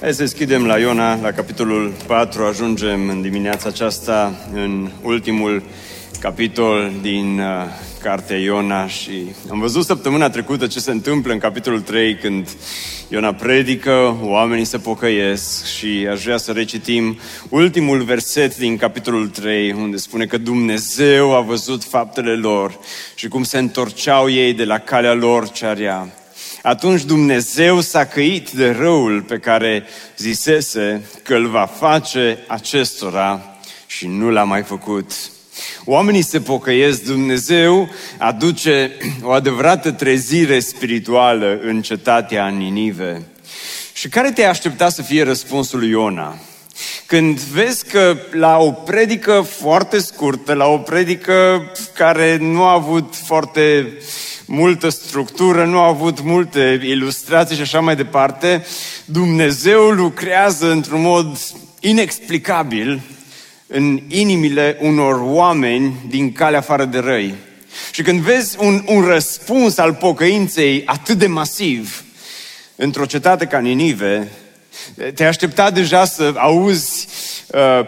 Hai să deschidem la Iona, la capitolul 4, ajungem în dimineața aceasta în ultimul capitol din uh, cartea Iona și am văzut săptămâna trecută ce se întâmplă în capitolul 3 când Iona predică, oamenii se pocăiesc și aș vrea să recitim ultimul verset din capitolul 3 unde spune că Dumnezeu a văzut faptele lor și cum se întorceau ei de la calea lor cea rea. Atunci Dumnezeu s-a căit de răul pe care zisese că îl va face acestora și nu l-a mai făcut. Oamenii se pocăiesc, Dumnezeu aduce o adevărată trezire spirituală în cetatea Ninive. Și care te aștepta să fie răspunsul lui Iona? Când vezi că la o predică foarte scurtă, la o predică care nu a avut foarte multă structură, nu a avut multe ilustrații și așa mai departe, Dumnezeu lucrează într-un mod inexplicabil în inimile unor oameni din calea afară de răi. Și când vezi un, un răspuns al pocăinței atât de masiv într-o cetate ca Ninive, te aștepta deja să auzi uh,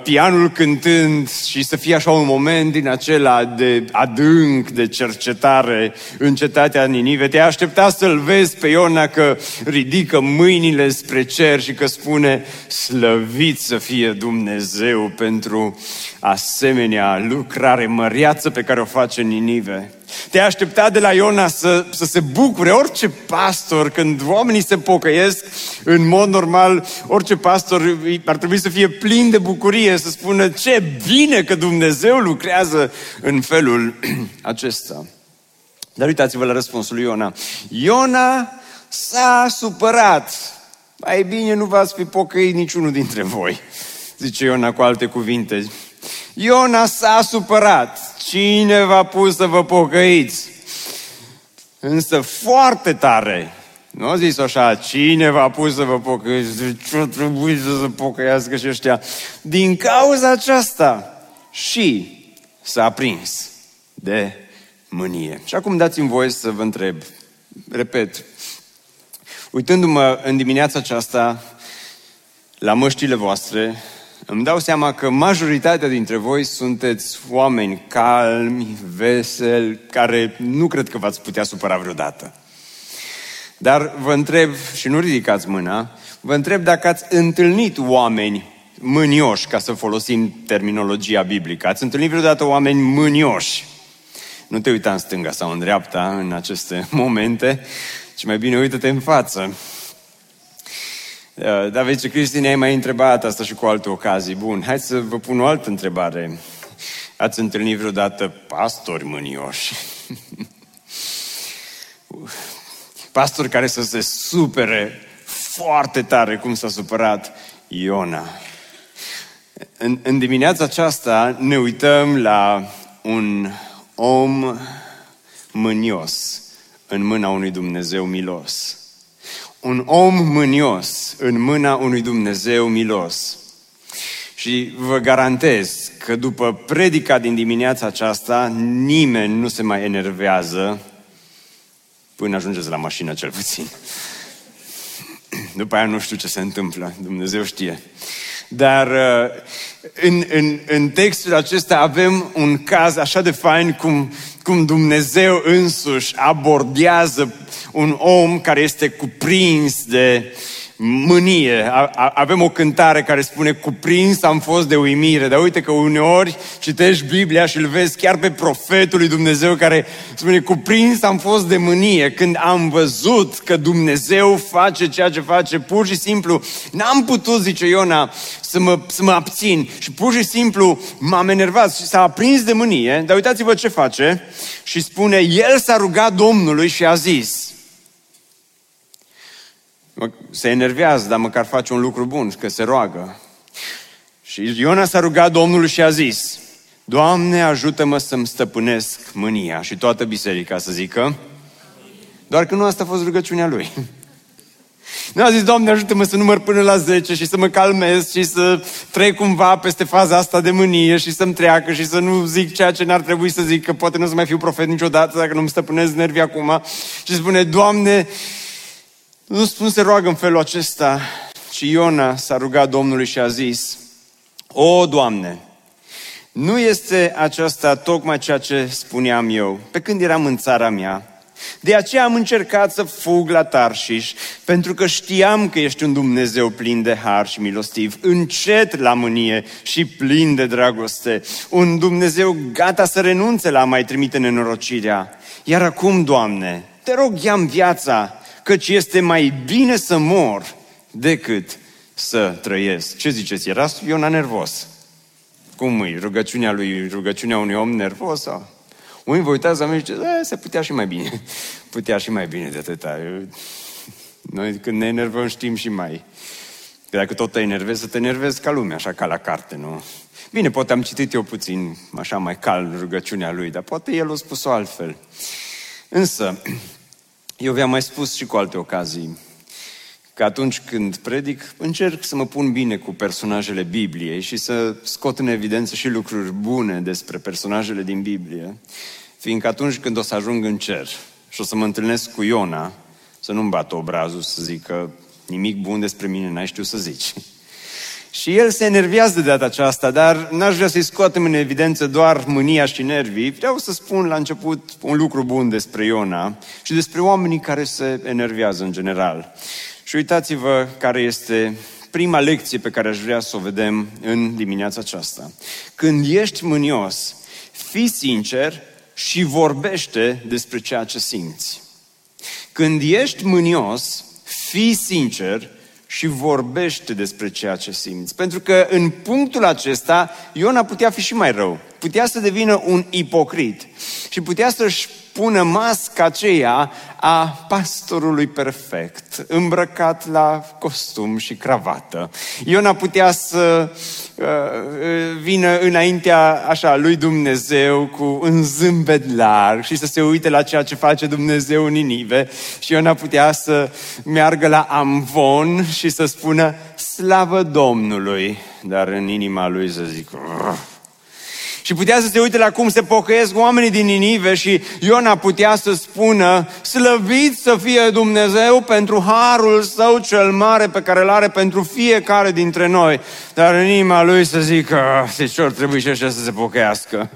pianul cântând și să fie așa un moment din acela de adânc, de cercetare în cetatea Ninive. Te aștepta să-l vezi pe Iona că ridică mâinile spre cer și că spune slăvit să fie Dumnezeu pentru asemenea lucrare măriață pe care o face Ninive. Te aștepta de la Iona să, să se bucure orice pastor când oamenii se pocăiesc în mod normal, orice pastor ar trebui să fie plin de bucurie, să spună ce bine că Dumnezeu lucrează în felul acesta. Dar uitați-vă la răspunsul lui Iona. Iona s-a supărat. Mai bine nu v-ați fi pocăit niciunul dintre voi, zice Iona cu alte cuvinte. Iona s-a supărat. Cine v-a pus să vă pocăiți? Însă foarte tare. Nu a zis așa, cine v-a pus să vă pocăiți? De ce trebuie să se pocăiască și ăștia? Din cauza aceasta și s-a prins de mânie. Și acum dați-mi voie să vă întreb, repet, uitându-mă în dimineața aceasta la măștile voastre, îmi dau seama că majoritatea dintre voi sunteți oameni calmi, veseli, care nu cred că v-ați putea supăra vreodată. Dar vă întreb, și nu ridicați mâna, vă întreb dacă ați întâlnit oameni mânioși, ca să folosim terminologia biblică. Ați întâlnit vreodată oameni mânioși? Nu te uita în stânga sau în dreapta în aceste momente, ci mai bine uită-te în față. Uh, David și Cristi ai mai întrebat asta și cu alte ocazii. Bun, hai să vă pun o altă întrebare. Ați întâlnit vreodată pastori mânioși? Pastori care să se supere foarte tare cum s-a supărat Iona. În, în dimineața aceasta ne uităm la un om mânios în mâna unui Dumnezeu milos un om mânios în mâna unui Dumnezeu milos. Și vă garantez că după predica din dimineața aceasta, nimeni nu se mai enervează până ajungeți la mașină cel puțin. După aia nu știu ce se întâmplă, Dumnezeu știe. Dar uh, în, în, în textul acesta avem un caz așa de fain cum, cum Dumnezeu însuși abordează un om care este cuprins de mânie. Avem o cântare care spune cuprins am fost de uimire, dar uite că uneori citești Biblia și îl vezi chiar pe profetul lui Dumnezeu care spune cuprins am fost de mânie când am văzut că Dumnezeu face ceea ce face, pur și simplu n-am putut, zice Iona, să mă, să mă abțin. Și pur și simplu m-am enervat și s-a aprins de mânie, dar uitați-vă ce face și spune, el s-a rugat Domnului și a zis, se enervează, dar măcar face un lucru bun, că se roagă. Și Iona s-a rugat Domnului și a zis, Doamne, ajută-mă să-mi stăpânesc mânia și toată biserica să zică, doar că nu asta a fost rugăciunea lui. Nu a zis, Doamne, ajută-mă să număr până la 10 și să mă calmez și să trec cumva peste faza asta de mânie și să-mi treacă și să nu zic ceea ce n-ar trebui să zic, că poate nu o să mai fiu profet niciodată dacă nu-mi stăpânesc nervii acum. Și spune, Doamne, nu, nu se roagă în felul acesta. Și Iona s-a rugat Domnului și a zis, O, Doamne, nu este aceasta tocmai ceea ce spuneam eu pe când eram în țara mea, de aceea am încercat să fug la Tarșiș, pentru că știam că ești un Dumnezeu plin de har și milostiv, încet la mânie și plin de dragoste, un Dumnezeu gata să renunțe la a mai trimite nenorocirea. Iar acum, Doamne, te rog, ia viața, căci este mai bine să mor decât să trăiesc. Ce ziceți? Era Iona nervos. Cum e? Rugăciunea lui, rugăciunea unui om nervos? Sau? Unii vă uitați la mine și zice, se putea și mai bine. Putea și mai bine de atâta. Noi când ne enervăm știm și mai. Că dacă tot te enervezi, să te enervezi ca lumea, așa ca la carte, nu? Bine, poate am citit eu puțin, așa mai calm, rugăciunea lui, dar poate el a spus-o altfel. Însă, eu vi-am mai spus și cu alte ocazii, că atunci când predic, încerc să mă pun bine cu personajele Bibliei și să scot în evidență și lucruri bune despre personajele din Biblie, fiindcă atunci când o să ajung în cer și o să mă întâlnesc cu Iona, să nu-mi bată obrazul să zic că nimic bun despre mine n-ai știut să zici. Și el se enervează de data aceasta, dar n-aș vrea să-i scoatem în evidență doar mânia și nervii. Vreau să spun la început un lucru bun despre Iona și despre oamenii care se enervează în general. Și uitați-vă care este prima lecție pe care aș vrea să o vedem în dimineața aceasta. Când ești mânios, fii sincer și vorbește despre ceea ce simți. Când ești mânios, fii sincer și vorbește despre ceea ce simți. Pentru că în punctul acesta, Iona putea fi și mai rău. Putea să devină un ipocrit și putea să-și pună masca aceea a pastorului perfect, îmbrăcat la costum și cravată. Iona putea să uh, vină înaintea așa lui Dumnezeu cu un zâmbet larg și să se uite la ceea ce face Dumnezeu în Ninive. Și Iona putea să meargă la Amvon și să spună slavă Domnului, dar în inima lui să zic și putea să se uite la cum se pocăiesc oamenii din Ninive și Iona putea să spună, slăvit să fie Dumnezeu pentru harul său cel mare pe care îl are pentru fiecare dintre noi. Dar în inima lui să zică, deci ori trebuie și așa să se pocăiască.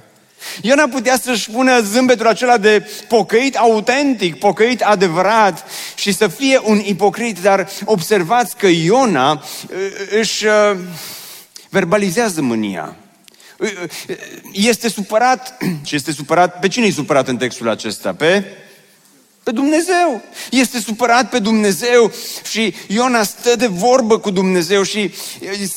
Iona putea să-și pună zâmbetul acela de pocăit autentic, pocăit adevărat și să fie un ipocrit, dar observați că Iona își verbalizează mânia. Este supărat și este supărat, pe cine e supărat în textul acesta? Pe? Pe Dumnezeu. Este supărat pe Dumnezeu și Iona stă de vorbă cu Dumnezeu și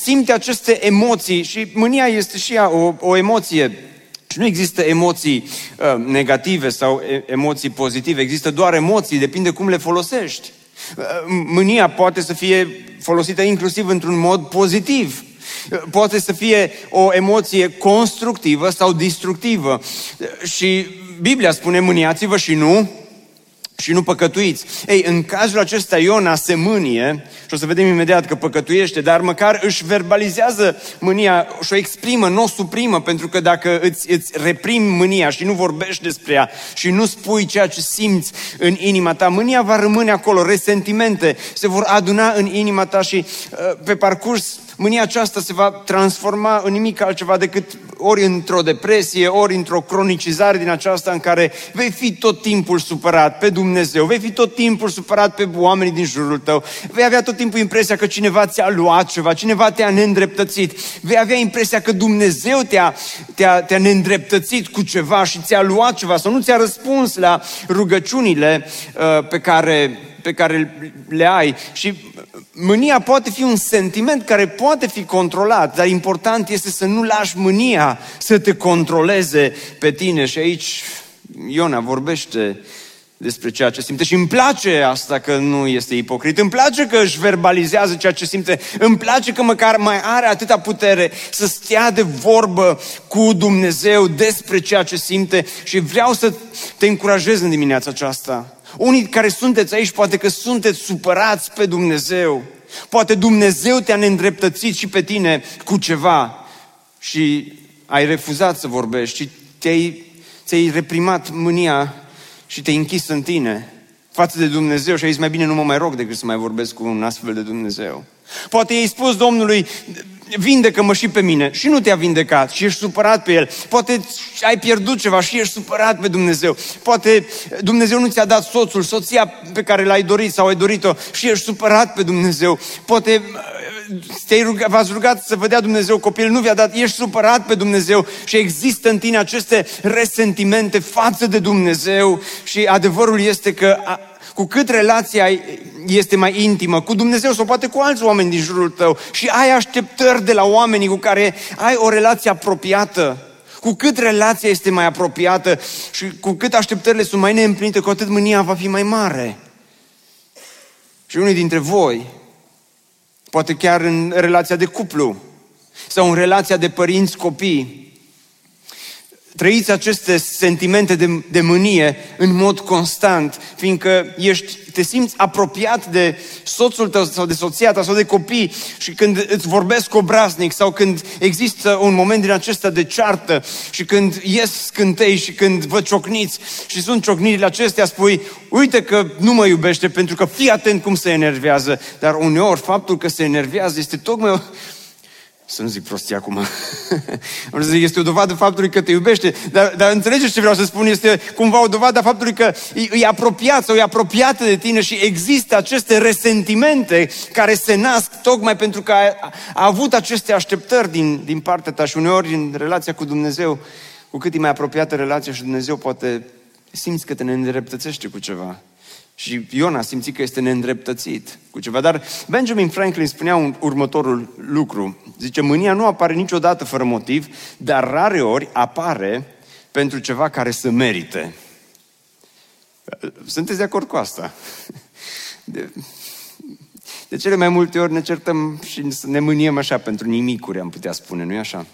simte aceste emoții și mânia este și ea o, o emoție. Și nu există emoții uh, negative sau emoții pozitive, există doar emoții, depinde cum le folosești. Uh, mânia poate să fie folosită inclusiv într-un mod pozitiv. Poate să fie o emoție constructivă sau destructivă. Și Biblia spune mâniați-vă și nu și nu păcătuiți. Ei, în cazul acesta Iona se mânie și o să vedem imediat că păcătuiește, dar măcar își verbalizează mânia și o exprimă, nu o suprimă, pentru că dacă îți, îți reprimi mânia și nu vorbești despre ea și nu spui ceea ce simți în inima ta, mânia va rămâne acolo, resentimente se vor aduna în inima ta și uh, pe parcurs mânia aceasta se va transforma în nimic altceva decât ori într-o depresie, ori într-o cronicizare din aceasta în care vei fi tot timpul supărat pe Dumnezeu, vei fi tot timpul supărat pe oamenii din jurul tău, vei avea tot timpul impresia că cineva ți-a luat ceva, cineva te-a neîndreptățit, vei avea impresia că Dumnezeu te-a, te-a, te-a neîndreptățit cu ceva și ți-a luat ceva sau nu ți-a răspuns la rugăciunile uh, pe care pe care le ai și mânia poate fi un sentiment care poate fi controlat, dar important este să nu lași mânia să te controleze pe tine și aici Iona vorbește despre ceea ce simte și îmi place asta că nu este ipocrit. Îmi place că își verbalizează ceea ce simte. Îmi place că măcar mai are atâta putere să stea de vorbă cu Dumnezeu despre ceea ce simte și vreau să te încurajez în dimineața aceasta. Unii care sunteți aici, poate că sunteți supărați pe Dumnezeu. Poate Dumnezeu te-a neîndreptățit și pe tine cu ceva și ai refuzat să vorbești și te-ai, ți-ai reprimat mânia și te-ai închis în tine față de Dumnezeu și ai zis mai bine nu mă mai rog decât să mai vorbesc cu un astfel de Dumnezeu. Poate i-ai spus Domnului, vindecă-mă și pe mine și nu te-a vindecat și ești supărat pe El. Poate ai pierdut ceva și ești supărat pe Dumnezeu. Poate Dumnezeu nu ți-a dat soțul, soția pe care l-ai dorit sau ai dorit-o și ești supărat pe Dumnezeu. Poate te-ai rugat, v-ați rugat să vă dea Dumnezeu copil, nu vi-a dat, ești supărat pe Dumnezeu și există în tine aceste resentimente față de Dumnezeu și adevărul este că a, cu cât relația este mai intimă cu Dumnezeu sau poate cu alți oameni din jurul tău și ai așteptări de la oamenii cu care ai o relație apropiată, cu cât relația este mai apropiată și cu cât așteptările sunt mai neîmplinite, cu atât mânia va fi mai mare. Și unii dintre voi poate chiar în relația de cuplu sau în relația de părinți-copii. Trăiți aceste sentimente de, de mânie în mod constant, fiindcă ești, te simți apropiat de soțul tău sau de soția ta sau de copii și când îți vorbesc obraznic sau când există un moment din acesta de ceartă și când ies scântei și când vă ciocniți și sunt ciocnirile acestea, spui, uite că nu mă iubește pentru că fii atent cum se enervează, dar uneori faptul că se enervează este tocmai să nu zic prostii acum. este o dovadă faptului că te iubește. Dar, dar înțelegeți ce vreau să spun? Este cumva o dovadă faptului că e, e apropiat sau e apropiată de tine și există aceste resentimente care se nasc tocmai pentru că a, a avut aceste așteptări din, din partea ta și uneori în relația cu Dumnezeu, cu cât e mai apropiată relația și Dumnezeu poate simți că te neîndreptățește cu ceva. Și Iona simți că este neîndreptățit cu ceva. Dar Benjamin Franklin spunea un, următorul lucru. Zice, mânia nu apare niciodată fără motiv, dar rare ori apare pentru ceva care să merite. Sunteți de acord cu asta? De, de cele mai multe ori ne certăm și ne mâniem așa pentru nimicuri, am putea spune, nu-i așa?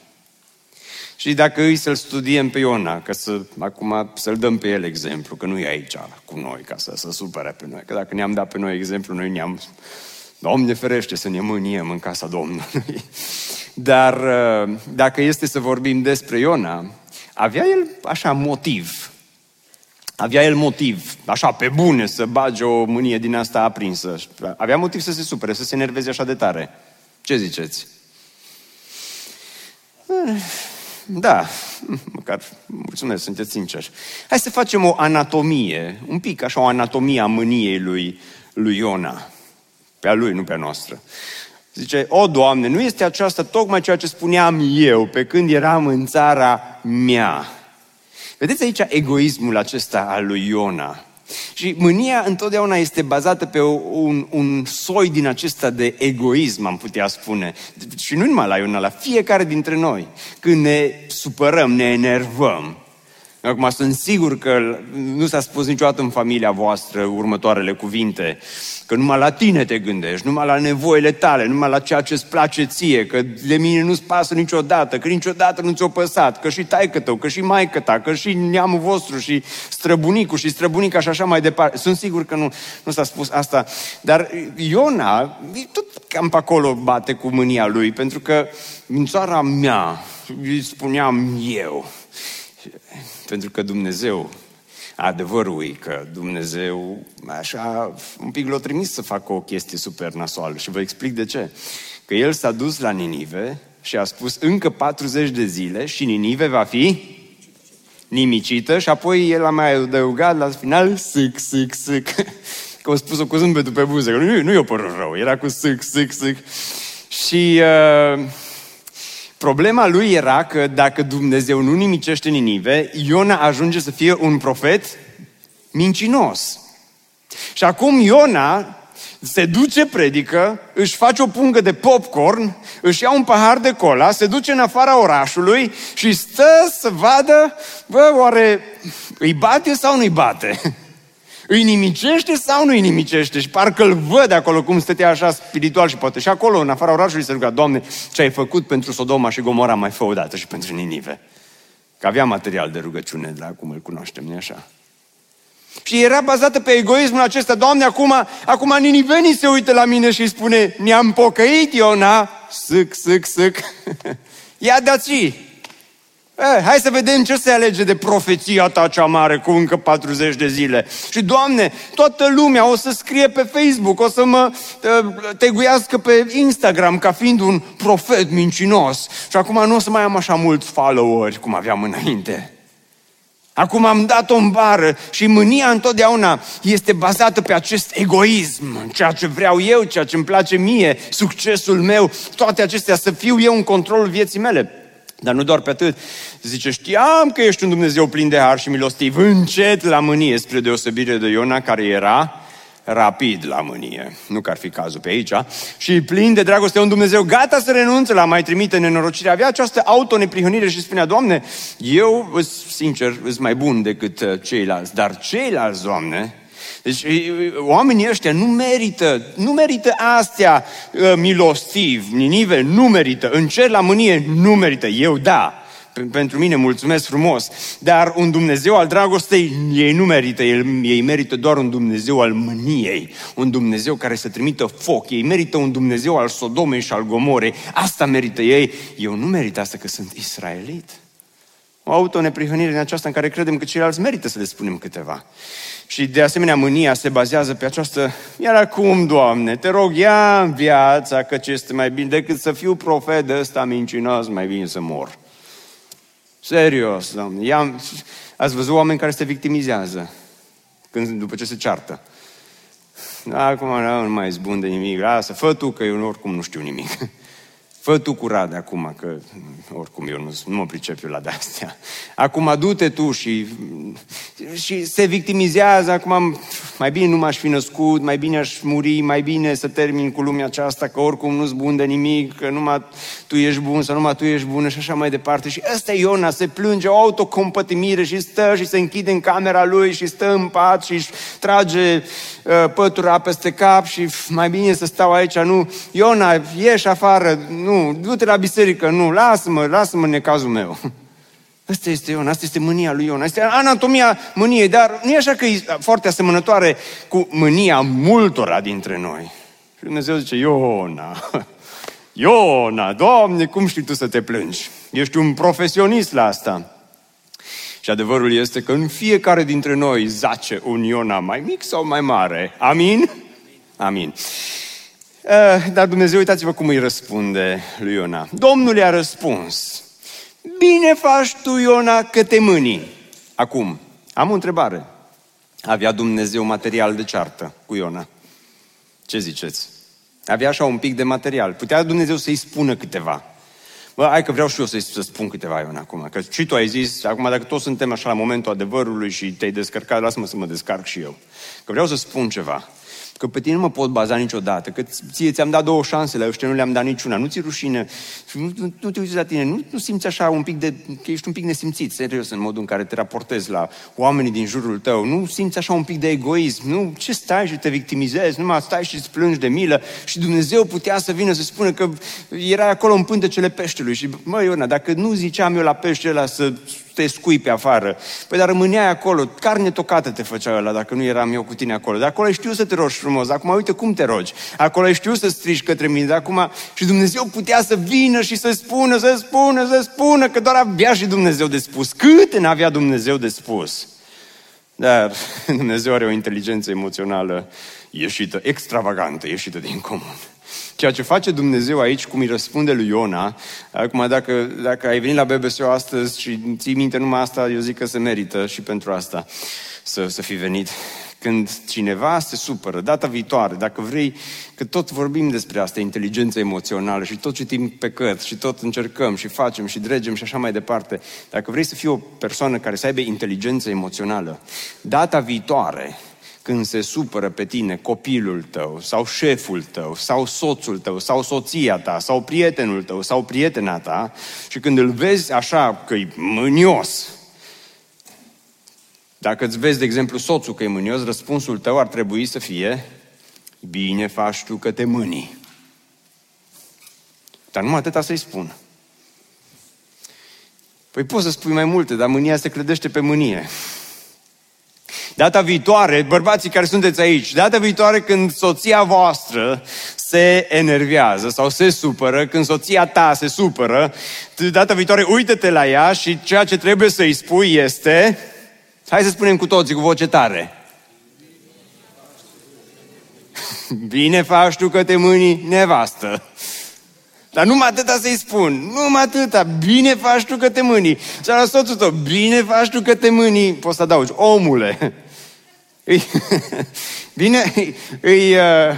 Și dacă îi să-l studiem pe Iona, că să, acum să-l dăm pe el exemplu, că nu e aici cu noi ca să se supere pe noi, că dacă ne-am dat pe noi exemplu, noi ne-am... Doamne ferește să ne mâniem în casa Domnului. Dar uh, dacă este să vorbim despre Iona, avea el așa motiv. Avea el motiv, așa pe bune, să bage o mânie din asta aprinsă. Avea motiv să se supere, să se enerveze așa de tare. Ce ziceți? Da, măcar mulțumesc, sunteți sinceri. Hai să facem o anatomie, un pic așa o anatomie a mâniei lui, lui Iona. Pe a lui, nu pe a noastră. Zice, o, Doamne, nu este aceasta tocmai ceea ce spuneam eu pe când eram în țara mea. Vedeți aici egoismul acesta al lui Iona. Și mânia întotdeauna este bazată pe un, un soi din acesta de egoism, am putea spune. Și nu numai la Iona, la fiecare dintre noi. Când ne supărăm, ne enervăm, Acum sunt sigur că nu s-a spus niciodată în familia voastră următoarele cuvinte, că numai la tine te gândești, numai la nevoile tale, numai la ceea ce îți place ție, că de mine nu-ți pasă niciodată, că niciodată nu ți-o păsat, că și taică tău, că și maică ta, că și neamul vostru și străbunicul și străbunica și așa mai departe. Sunt sigur că nu, nu s-a spus asta. Dar Iona, tot cam pe acolo bate cu mânia lui, pentru că în țara mea, îi spuneam eu, pentru că Dumnezeu, adevărul e că Dumnezeu, așa, un pic l-a trimis să facă o chestie super nasoală și vă explic de ce. Că el s-a dus la Ninive și a spus încă 40 de zile și Ninive va fi nimicită și apoi el a mai adăugat la final sâc, sâc, sâc. Că a spus-o cu zâmbetul pe buze, că nu, nu i-o părut rău, era cu sâc, sâc, sâc. Și uh, Problema lui era că dacă Dumnezeu nu nimicește Ninive, Iona ajunge să fie un profet mincinos. Și acum Iona se duce, predică, își face o pungă de popcorn, își ia un pahar de cola, se duce în afara orașului și stă să vadă, bă, oare îi bate sau nu-i bate? Îi nimicește sau nu îi nimicește? Și parcă îl văd acolo cum stătea așa spiritual și poate și acolo, în afara orașului, se ruga, Doamne, ce ai făcut pentru Sodoma și Gomora mai fă o dată și pentru Ninive. Că avea material de rugăciune, dar acum îl cunoaștem, nu așa? Și era bazată pe egoismul acesta. Doamne, acum, acum ninivenii se uită la mine și spune, ne-am pocăit, Iona. Sâc, sâc, sâc. Ia dați Eh, hai să vedem ce se alege de profeția ta cea mare cu încă 40 de zile. Și, Doamne, toată lumea o să scrie pe Facebook, o să mă uh, teguiască pe Instagram ca fiind un profet mincinos. Și acum nu o să mai am așa mulți followeri cum aveam înainte. Acum am dat-o în bară și mânia întotdeauna este bazată pe acest egoism, ceea ce vreau eu, ceea ce îmi place mie, succesul meu, toate acestea, să fiu eu în controlul vieții mele. Dar nu doar pe atât. Zice, știam că ești un Dumnezeu plin de har și milostiv, încet la mânie, spre deosebire de Iona, care era rapid la mânie. Nu că ar fi cazul pe aici. Și plin de dragoste, un Dumnezeu gata să renunțe la mai trimite nenorocire. Avea această autoneprihănire și spunea, Doamne, eu, sincer, sunt mai bun decât uh, ceilalți, dar ceilalți, Doamne, deci oamenii ăștia nu merită, nu merită astea uh, milostiv, Ninive nu merită, în cer la mânie nu merită, eu da, pentru mine mulțumesc frumos, dar un Dumnezeu al dragostei ei nu merită, ei merită doar un Dumnezeu al mâniei, un Dumnezeu care să trimită foc, ei merită un Dumnezeu al Sodomei și al Gomorei, asta merită ei, eu nu merit asta că sunt israelit. O autoneprihănire în aceasta în care credem că ceilalți merită să le spunem câteva. Și de asemenea mânia se bazează pe această, iar acum, Doamne, te rog, ia în viața că ce este mai bine decât să fiu profet de ăsta mincinos, mai bine să mor. Serios, Doamne. Ia, ați văzut oameni care se victimizează când, după ce se ceartă. Acum nu mai zbun de nimic, lasă, fă tu că eu oricum nu știu nimic. Fă tu curat de acum, că oricum eu nu, nu mă pricep eu la de-astea. Acum du-te tu și, și se victimizează, acum mai bine nu m-aș fi născut, mai bine aș muri, mai bine să termin cu lumea aceasta, că oricum nu-s bun de nimic, că numai tu ești bun sau numai tu ești bună și așa mai departe. Și ăsta e Iona, se plânge o autocompătimire și stă și se închide în camera lui și stă în pat și își trage uh, pătura peste cap și mai bine să stau aici, nu. Iona, ieși afară, nu, nu, du-te la biserică, nu, lasă-mă, lasă-mă în necazul meu. Asta este Iona, asta este mânia lui Iona, asta este anatomia mâniei, dar nu e așa că e foarte asemănătoare cu mânia multora dintre noi. Și Dumnezeu zice, Iona, Iona, Doamne, cum știi tu să te plângi? Ești un profesionist la asta. Și adevărul este că în fiecare dintre noi zace un Iona mai mic sau mai mare. Amin? Amin. Eh, dar Dumnezeu, uitați-vă cum îi răspunde lui Iona. Domnul i-a răspuns, bine faci tu, Iona, că te mâni. Acum, am o întrebare. Avea Dumnezeu material de ceartă cu Iona? Ce ziceți? Avea așa un pic de material. Putea Dumnezeu să-i spună câteva. Bă, hai că vreau și eu să-i să spun câteva, Iona, acum. Că și tu ai zis, acum dacă toți suntem așa la momentul adevărului și te-ai descărcat, lasă-mă să mă descarc și eu. Că vreau să spun ceva. Că pe tine nu mă pot baza niciodată, că ție ți-am dat două șanse, la ăștia nu le-am dat niciuna. Nu ți rușine, nu, nu, nu te uiți la tine, nu, nu simți așa un pic de, că ești un pic nesimțit, serios, în modul în care te raportezi la oamenii din jurul tău. Nu simți așa un pic de egoism, nu, ce stai și te victimizezi, numai stai și îți plângi de milă și Dumnezeu putea să vină să spună că era acolo în pântecele peștelui și, mă, Iona, dacă nu ziceam eu la peștele ăla să te scui pe afară. Păi dar rămâneai acolo, carne tocată te făcea ăla dacă nu eram eu cu tine acolo. Dar acolo știu să te rogi frumos, acum uite cum te rogi. Acolo știu să strigi către mine, dar acum și Dumnezeu putea să vină și să spună, să spună, să spună, că doar avea și Dumnezeu de spus. Cât n-avea Dumnezeu de spus? Dar Dumnezeu are o inteligență emoțională ieșită, extravagantă, ieșită din comun. Ceea ce face Dumnezeu aici, cum îi răspunde lui Iona, acum dacă, dacă ai venit la BBSO astăzi și ții minte numai asta, eu zic că se merită și pentru asta să, să fi venit. Când cineva se supără, data viitoare, dacă vrei, că tot vorbim despre asta, inteligența emoțională și tot citim pe cărți și tot încercăm și facem și dregem și așa mai departe. Dacă vrei să fii o persoană care să aibă inteligență emoțională, data viitoare, când se supără pe tine copilul tău, sau șeful tău, sau soțul tău, sau soția ta, sau prietenul tău, sau prietena ta, și când îl vezi așa că e mânios, Dacă îți vezi, de exemplu, soțul că e mânios, răspunsul tău ar trebui să fie Bine faci tu că te mânii. Dar numai atâta să-i spun. Păi poți să spui mai multe, dar mânia se credește pe mânie. Data viitoare, bărbații care sunteți aici, data viitoare când soția voastră se enervează sau se supără, când soția ta se supără, data viitoare uită-te la ea și ceea ce trebuie să-i spui este, hai să spunem cu toții cu voce tare, Bine faci tu că te mâni nevastă. Dar numai atâta să-i spun, numai atâta, bine faci tu că te mâni. Și la soțul tău, bine faci tu că te mâni, poți să adaugi, omule. bine, îi, uh,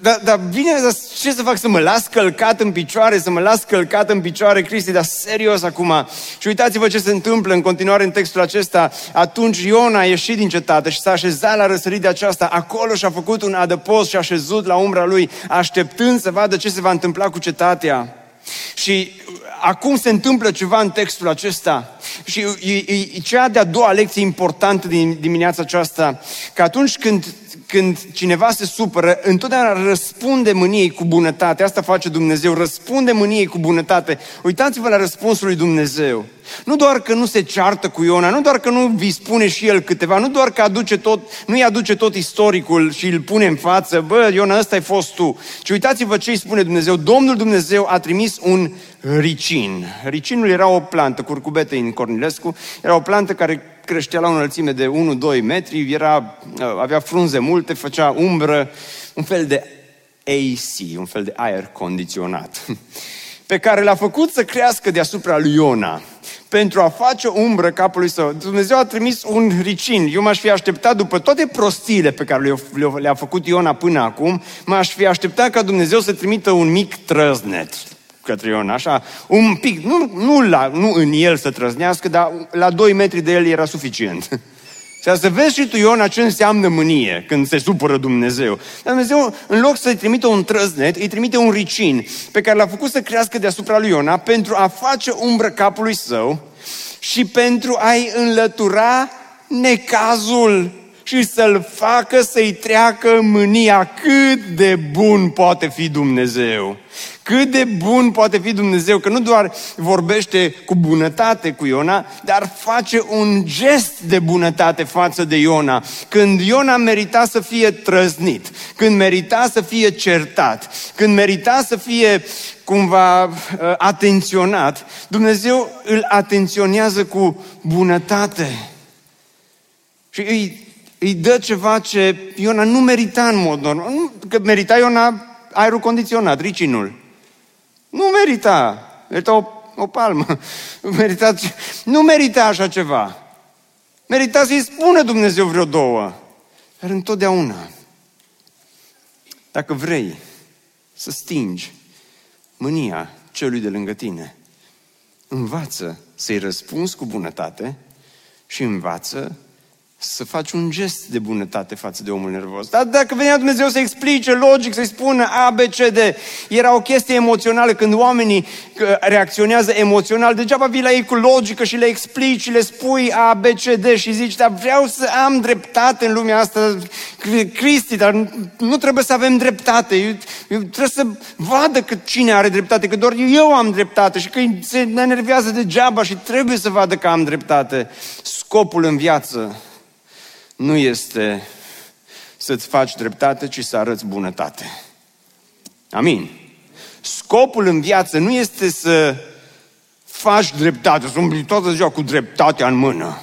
dar, dar bine, dar ce să fac? Să mă las călcat în picioare, să mă las călcat în picioare, Cristi, dar serios acum. Și uitați-vă ce se întâmplă în continuare în textul acesta. Atunci Iona a ieșit din cetate și s-a așezat la răsărit de aceasta. Acolo și-a făcut un adăpost și a așezut la umbra lui, așteptând să vadă ce se va întâmpla cu cetatea. Și acum se întâmplă ceva în textul acesta. Și e, e, e cea de-a doua lecție importantă din dimineața aceasta, că atunci când când cineva se supără, întotdeauna răspunde mâniei cu bunătate. Asta face Dumnezeu, răspunde mâniei cu bunătate. Uitați-vă la răspunsul lui Dumnezeu. Nu doar că nu se ceartă cu Iona, nu doar că nu vi spune și el câteva, nu doar că aduce tot, nu-i aduce tot istoricul și îl pune în față, bă, Iona, ăsta ai fost tu. Ci uitați-vă ce îi spune Dumnezeu. Domnul Dumnezeu a trimis un ricin. Ricinul era o plantă, curcubete în Cornilescu, era o plantă care creștea la o înălțime de 1-2 metri, era, avea frunze multe, făcea umbră, un fel de AC, un fel de aer condiționat, pe care l-a făcut să crească deasupra lui Iona pentru a face umbră capului său. Dumnezeu a trimis un ricin. Eu m-aș fi așteptat după toate prostiile pe care le-a făcut Iona până acum, m-aș fi așteptat ca Dumnezeu să trimită un mic trăznet către Iona, așa, un pic, nu, nu, la, nu în el să trăznească, dar la 2 metri de el era suficient. Și să vezi și tu, Iona, ce înseamnă mânie când se supără Dumnezeu. Dar Dumnezeu, în loc să-i trimite un trăznet, îi trimite un ricin pe care l-a făcut să crească deasupra lui Iona pentru a face umbră capului său și pentru a-i înlătura necazul și să-l facă să-i treacă mânia cât de bun poate fi Dumnezeu. Cât de bun poate fi Dumnezeu, că nu doar vorbește cu bunătate cu Iona, dar face un gest de bunătate față de Iona. Când Iona merita să fie trăznit, când merita să fie certat, când merita să fie cumva uh, atenționat, Dumnezeu îl atenționează cu bunătate. Și îi îi dă ceva ce Iona nu merita în mod normal. Că merita Iona aerul condiționat, ricinul. Nu merita. Merita o, o palmă. Merita, nu merita așa ceva. Merita să-i spună Dumnezeu vreo două. Dar întotdeauna, dacă vrei să stingi mânia celui de lângă tine, învață să-i răspunzi cu bunătate și învață să faci un gest de bunătate față de omul nervos. Dar dacă venea Dumnezeu să explice logic, să-i spună A, B, C, D, era o chestie emoțională când oamenii reacționează emoțional, degeaba vii la ei cu logică și le explici și le spui A, B, C, D și zici, dar vreau să am dreptate în lumea asta, Cristi, dar nu trebuie să avem dreptate. Eu, eu trebuie să vadă că cine are dreptate, că doar eu am dreptate și că se enervează degeaba și trebuie să vadă că am dreptate. Scopul în viață nu este să-ți faci dreptate, ci să arăți bunătate. Amin. Scopul în viață nu este să faci dreptate, să umbli toată ziua cu dreptatea în mână.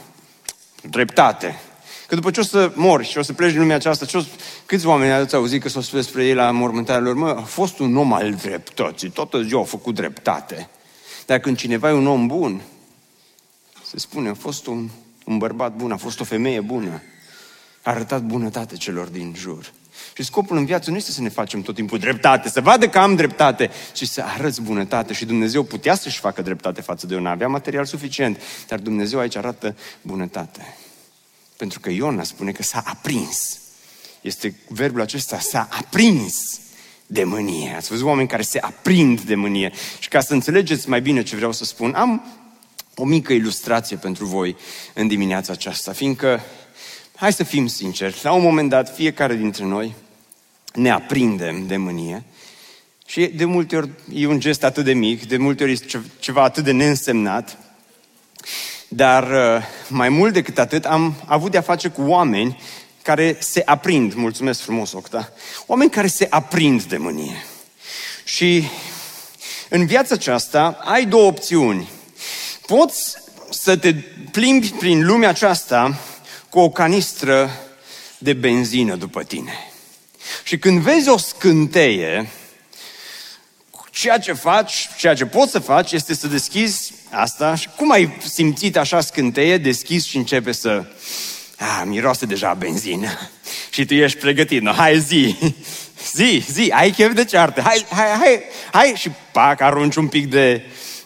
Dreptate. Că după ce o să mori și o să pleci din lumea aceasta, ce o, câți oameni ați auzit că s-o spus despre ei la mormântarea lor? Mă, a fost un om al dreptății, toată ziua a făcut dreptate. Dar când cineva e un om bun, se spune, a fost un, un bărbat bun, a fost o femeie bună a arătat bunătate celor din jur. Și scopul în viață nu este să ne facem tot timpul dreptate, să vadă că am dreptate, ci să arăți bunătate. Și Dumnezeu putea să-și facă dreptate față de Iona, avea material suficient, dar Dumnezeu aici arată bunătate. Pentru că Iona spune că s-a aprins. Este verbul acesta, s-a aprins de mânie. Ați văzut oameni care se aprind de mânie. Și ca să înțelegeți mai bine ce vreau să spun, am o mică ilustrație pentru voi în dimineața aceasta, fiindcă, hai să fim sinceri, la un moment dat fiecare dintre noi ne aprindem de mânie și de multe ori e un gest atât de mic, de multe ori e ceva atât de neînsemnat, dar uh, mai mult decât atât am avut de-a face cu oameni care se aprind, mulțumesc frumos, Octa, oameni care se aprind de mânie. Și în viața aceasta ai două opțiuni. Poți să te plimbi prin lumea aceasta cu o canistră de benzină după tine. Și când vezi o scânteie, ceea ce faci, ceea ce poți să faci este să deschizi asta și cum ai simțit așa scânteie, deschizi și începe să ah, miroase deja benzină. Și tu ești pregătit, no, hai zi, zi, zi, ai chef de ceartă, hai, hai, hai, hai! Și pac, arunci un pic de,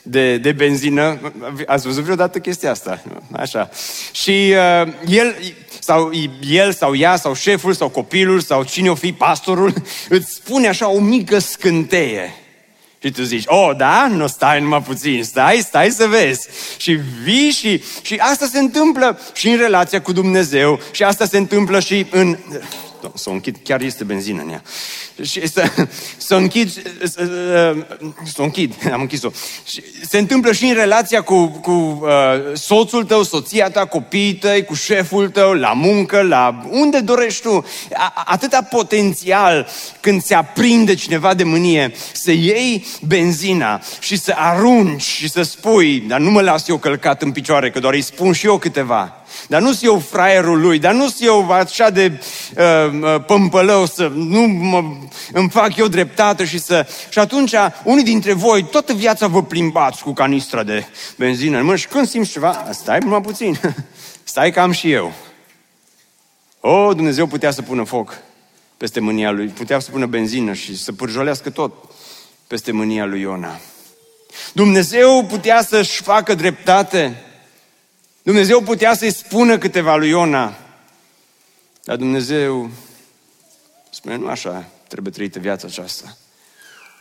de, de benzină. Ați văzut vreodată chestia asta? Așa. Și uh, el, sau el, sau ea, sau șeful, sau copilul, sau cine o fi, pastorul, îți spune așa o mică scânteie. Și tu zici, oh, da? Nu stai numai puțin, stai, stai să vezi. Și vii și, și asta se întâmplă și în relația cu Dumnezeu și asta se întâmplă și în să o închid, chiar este benzină în ea. Și să, să închid, să, să o închid, am închis-o. Și se întâmplă și în relația cu, cu uh, soțul tău, soția ta, copiii tăi, cu șeful tău, la muncă, la unde dorești tu. A, atâta potențial când se aprinde cineva de mânie, să iei benzina și să arunci și să spui, dar nu mă las eu călcat în picioare, că doar îi spun și eu câteva. Dar nu sunt eu fraierul lui, dar nu sunt eu așa de uh, uh, pămpălău să nu mă, îmi fac eu dreptate și să... Și atunci, unii dintre voi, toată viața vă plimbați cu canistra de benzină în mână și când simți ceva, stai numai puțin, stai că am și eu. O, Dumnezeu putea să pună foc peste mânia lui, putea să pună benzină și să pârjolească tot peste mânia lui Iona. Dumnezeu putea să-și facă dreptate Dumnezeu putea să-i spună câteva lui Iona, dar Dumnezeu spune, nu așa trebuie trăită viața aceasta.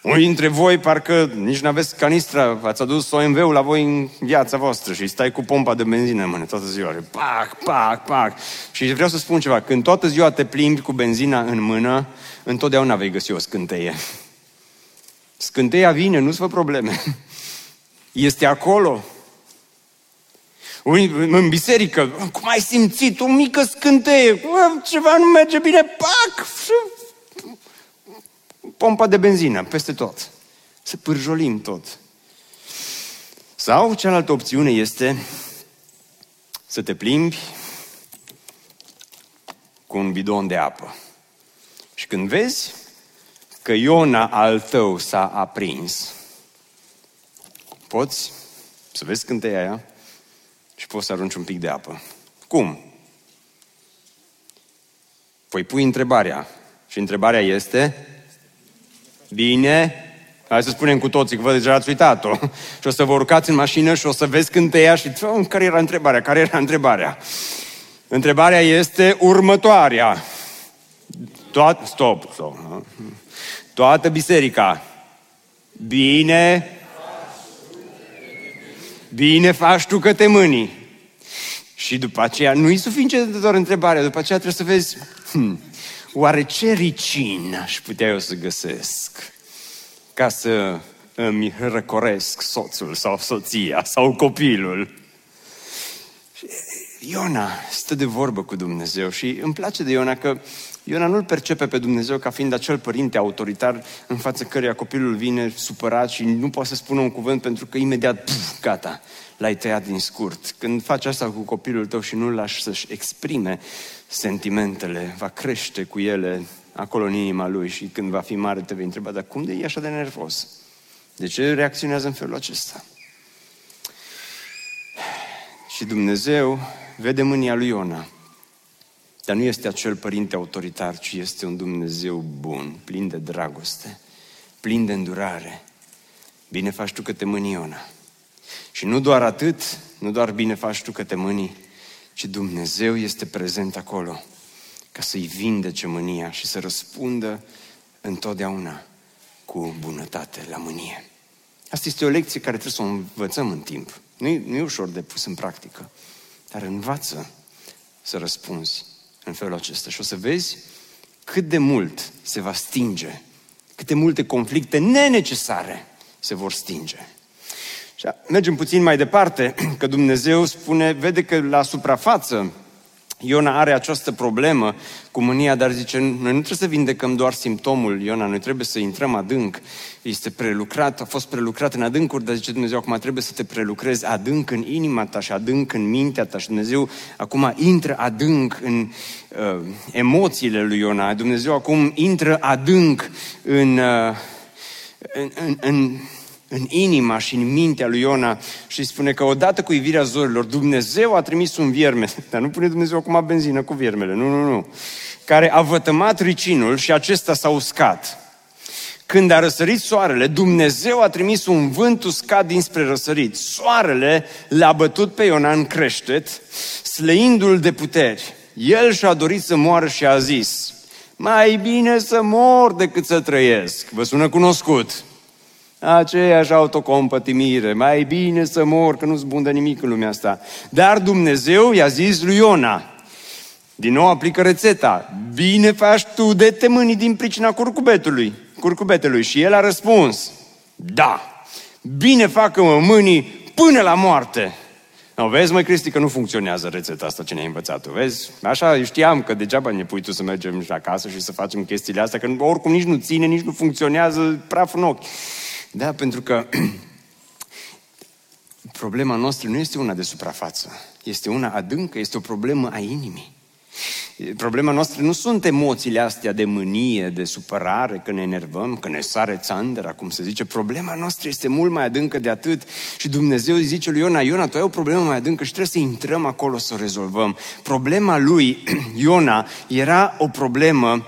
Unii dintre voi parcă nici nu aveți canistra, ați adus OMV-ul la voi în viața voastră și stai cu pompa de benzină în mână toată ziua. Și pac, pac, pac. Și vreau să spun ceva, când toată ziua te plimbi cu benzina în mână, întotdeauna vei găsi o scânteie. Scânteia vine, nu-ți fă probleme. Este acolo în biserică, cum ai simțit? O mică scânteie, ceva nu merge bine, pac! Pompa de benzină, peste tot. Să pârjolim tot. Sau cealaltă opțiune este să te plimbi cu un bidon de apă. Și când vezi că Iona al tău s-a aprins, poți să vezi scânteia aia, și poți să arunci un pic de apă. Cum? Păi pui întrebarea. Și întrebarea este, bine, hai să spunem cu toții, că vă deja ați uitat-o. Și o să vă urcați în mașină și o să vezi cânteia și care era întrebarea? Care era întrebarea? Întrebarea este următoarea. Toat, stop, stop. Toată biserica. Bine Bine faci tu că te mânii. Și după aceea, nu e suficient doar întrebarea, după aceea trebuie să vezi, hmm, oare ce ricin aș putea eu să găsesc ca să îmi răcoresc soțul sau soția sau copilul? Iona stă de vorbă cu Dumnezeu și îmi place de Iona că Iona nu-l percepe pe Dumnezeu ca fiind acel părinte autoritar în fața căruia copilul vine supărat și nu poate să spună un cuvânt pentru că imediat, puf, gata, l-ai tăiat din scurt. Când faci asta cu copilul tău și nu-l lași să-și exprime sentimentele, va crește cu ele acolo în inima lui și când va fi mare te vei întreba, dar cum de e așa de nervos? De ce reacționează în felul acesta? Și Dumnezeu vede mânia lui Iona dar nu este acel părinte autoritar, ci este un Dumnezeu bun, plin de dragoste, plin de îndurare. Bine faci tu că te mâni, Iona. Și nu doar atât, nu doar bine faci tu că te mâni, ci Dumnezeu este prezent acolo ca să-i vindece mânia și să răspundă întotdeauna cu bunătate la mânie. Asta este o lecție care trebuie să o învățăm în timp. Nu e, nu e ușor de pus în practică. Dar învață să răspunzi în felul acesta. Și o să vezi cât de mult se va stinge, câte multe conflicte nenecesare se vor stinge. Și mergem puțin mai departe, că Dumnezeu spune, vede că la suprafață Iona are această problemă cu mânia, dar zice, noi nu trebuie să vindecăm doar simptomul, Iona, noi trebuie să intrăm adânc. Este prelucrat, a fost prelucrat în adâncuri, dar zice Dumnezeu, acum trebuie să te prelucrezi adânc în inima ta și adânc în mintea ta și Dumnezeu acum intră adânc în uh, emoțiile lui Iona. Dumnezeu acum intră adânc în, uh, în, în, în în inima și în mintea lui Iona și spune că odată cu ivirea zorilor Dumnezeu a trimis un vierme, dar nu pune Dumnezeu acum benzină cu viermele, nu, nu, nu, care a vătămat ricinul și acesta s-a uscat. Când a răsărit soarele, Dumnezeu a trimis un vânt uscat dinspre răsărit. Soarele l-a bătut pe Iona în creștet, slăindu-l de puteri. El și-a dorit să moară și a zis, mai bine să mor decât să trăiesc. Vă sună cunoscut? Aceeași autocompătimire, mai bine să mor, că nu-ți bun de nimic în lumea asta. Dar Dumnezeu i-a zis lui Iona, din nou aplică rețeta, bine faci tu de te mâni din pricina curcubetului, curcubetelui. Și el a răspuns, da, bine facă mă mâini până la moarte. No, vezi, măi, Cristi, că nu funcționează rețeta asta ce ne-ai învățat Vezi? Așa știam că degeaba ne pui tu să mergem și acasă și să facem chestiile astea, că oricum nici nu ține, nici nu funcționează, praf în ochi. Da, pentru că problema noastră nu este una de suprafață, este una adâncă, este o problemă a inimii. Problema noastră nu sunt emoțiile astea de mânie, de supărare, că ne enervăm, că ne sare țandera, cum se zice. Problema noastră este mult mai adâncă de atât. Și Dumnezeu îi zice lui Iona, Iona, tu ai o problemă mai adâncă și trebuie să intrăm acolo să o rezolvăm. Problema lui, Iona, era o problemă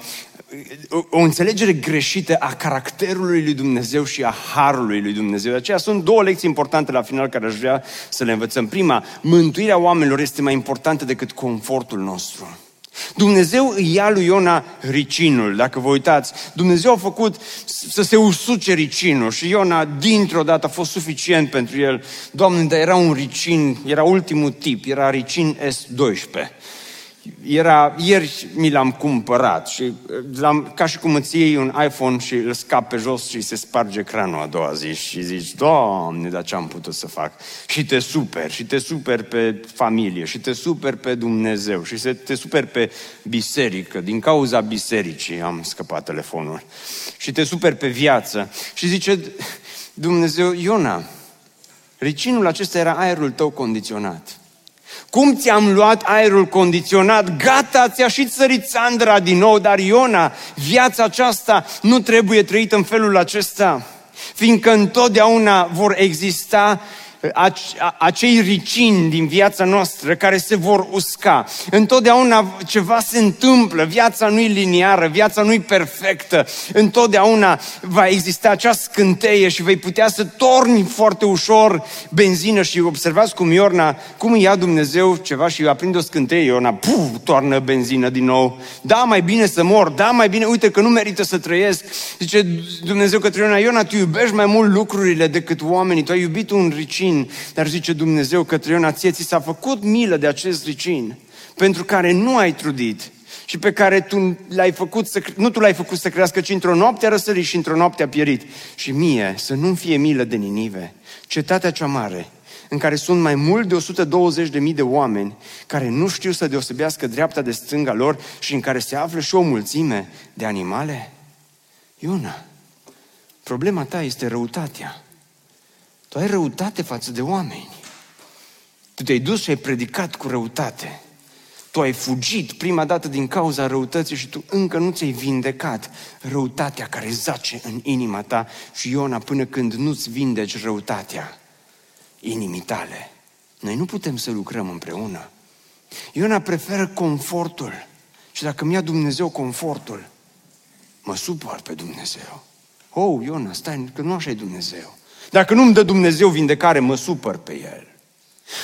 o înțelegere greșită a caracterului lui Dumnezeu și a harului lui Dumnezeu. De aceea sunt două lecții importante la final care aș vrea să le învățăm. Prima, mântuirea oamenilor este mai importantă decât confortul nostru. Dumnezeu îi ia lui Iona ricinul, dacă vă uitați. Dumnezeu a făcut să se usuce ricinul și Iona dintr-o dată a fost suficient pentru el. Doamne, dar era un ricin, era ultimul tip, era ricin S12 era, ieri mi l-am cumpărat și uh, l-am, ca și cum îți iei un iPhone și îl scap pe jos și se sparge ecranul a doua zi și zici, Doamne, dar ce am putut să fac? Și te super, și te super pe familie, și te super pe Dumnezeu, și te super pe biserică. Din cauza bisericii am scăpat telefonul. Și te super pe viață. Și zice Dumnezeu, Iona, ricinul acesta era aerul tău condiționat. Cum ți-am luat aerul condiționat? Gata, ți-a și țărit Sandra din nou, dar Iona, viața aceasta nu trebuie trăită în felul acesta, fiindcă întotdeauna vor exista acei ricini din viața noastră care se vor usca. Întotdeauna ceva se întâmplă, viața nu e liniară, viața nu e perfectă, întotdeauna va exista acea scânteie și vei putea să torni foarte ușor benzină și observați cum Iorna, cum ia Dumnezeu ceva și aprinde o scânteie, Iorna, puf, toarnă benzină din nou. Da, mai bine să mor, da, mai bine, uite că nu merită să trăiesc. Zice Dumnezeu către Iorna, Iorna, tu iubești mai mult lucrurile decât oamenii, tu ai iubit un ricin ricin, dar zice Dumnezeu către Iona, ție ți s-a făcut milă de acest ricin, pentru care nu ai trudit și pe care tu l-ai făcut să, nu tu l-ai făcut să crească, ci într-o noapte a răsărit și într-o noapte a pierit. Și mie să nu fie milă de Ninive, cetatea cea mare, în care sunt mai mult de 120.000 de oameni care nu știu să deosebească dreapta de stânga lor și în care se află și o mulțime de animale? Iona, problema ta este răutatea. Tu ai răutate față de oameni. Tu te-ai dus și ai predicat cu răutate. Tu ai fugit prima dată din cauza răutății și tu încă nu ți-ai vindecat răutatea care zace în inima ta și Iona până când nu-ți vindeci răutatea inimii tale. Noi nu putem să lucrăm împreună. Iona preferă confortul. Și dacă mi-a Dumnezeu confortul, mă supăr pe Dumnezeu. Oh, Iona, stai, că nu așa e Dumnezeu. Dacă nu-mi dă Dumnezeu vindecare, mă supăr pe El.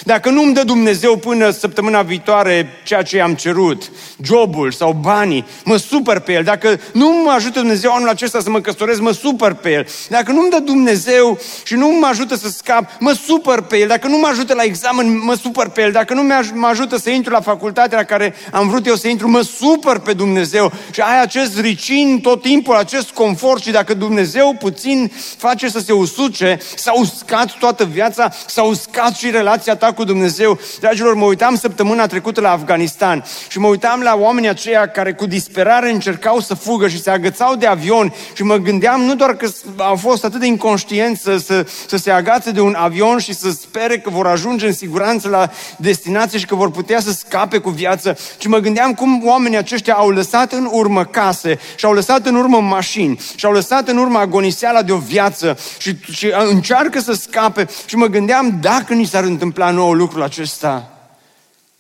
Dacă nu-mi dă Dumnezeu până săptămâna viitoare ceea ce am cerut, jobul sau banii, mă supăr pe el. Dacă nu mă ajută Dumnezeu anul acesta să mă căsătoresc, mă supăr pe el. Dacă nu-mi dă Dumnezeu și nu mă ajută să scap, mă supăr pe el. Dacă nu mă ajută la examen, mă supăr pe el. Dacă nu mă ajută să intru la facultatea la care am vrut eu să intru, mă supăr pe Dumnezeu. Și ai acest ricin tot timpul, acest confort și dacă Dumnezeu puțin face să se usuce, s-a uscat toată viața, s-a uscat și relația relația ta cu Dumnezeu. Dragilor, mă uitam săptămâna trecută la Afganistan și mă uitam la oamenii aceia care cu disperare încercau să fugă și se agățau de avion și mă gândeam nu doar că au fost atât de inconștienți să, să, să se agațe de un avion și să spere că vor ajunge în siguranță la destinație și că vor putea să scape cu viață, ci mă gândeam cum oamenii aceștia au lăsat în urmă case și au lăsat în urmă mașini și au lăsat în urmă agoniseala de o viață și, și încearcă să scape și mă gândeam dacă ni s-ar întâmpla întâmpla nou lucrul acesta.